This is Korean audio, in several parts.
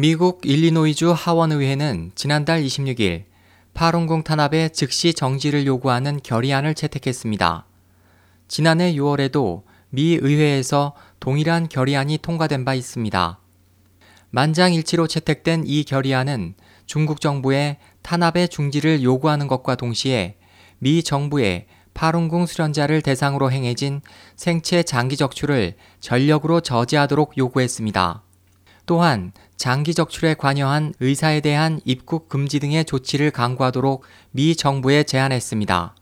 미국 일리노이주 하원의회는 지난달 26일 파룬궁 탄압의 즉시 정지를 요구하는 결의안을 채택했습니다. 지난해 6월에도 미 의회에서 동일한 결의안이 통과된 바 있습니다. 만장일치로 채택된 이 결의안은 중국 정부의 탄압의 중지를 요구하는 것과 동시에 미 정부의 파룬궁 수련자를 대상으로 행해진 생체 장기 적출을 전력으로 저지하도록 요구했습니다. 또한 장기 적출에 관여한 의사에 대한 입국 금지 등의 조치를 강구하도록 미 정부에 제안했습니다.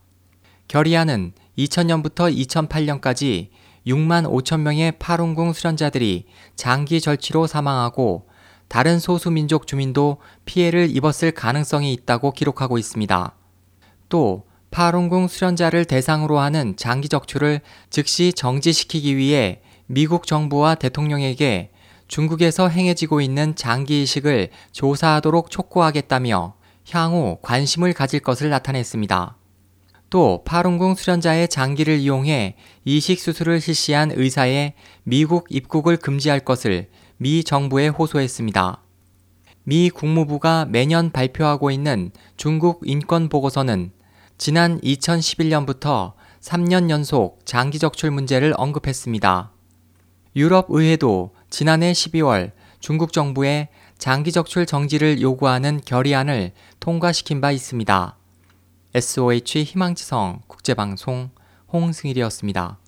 결의안은 2000년부터 2008년까지 6만 5천 명의 파룬궁 수련자들이 장기 절취로 사망하고 다른 소수민족 주민도 피해를 입었을 가능성이 있다고 기록하고 있습니다. 또 파룬궁 수련자를 대상으로 하는 장기 적출을 즉시 정지시키기 위해 미국 정부와 대통령에게 중국에서 행해지고 있는 장기 이식을 조사하도록 촉구하겠다며 향후 관심을 가질 것을 나타냈습니다. 또 파룬궁 수련자의 장기를 이용해 이식 수술을 실시한 의사의 미국 입국을 금지할 것을 미 정부에 호소했습니다. 미 국무부가 매년 발표하고 있는 중국 인권 보고서는 지난 2011년부터 3년 연속 장기 적출 문제를 언급했습니다. 유럽 의회도 지난해 12월 중국 정부의 장기 적출 정지를 요구하는 결의안을 통과시킨 바 있습니다. SOH 희망지성 국제방송 홍승일이었습니다.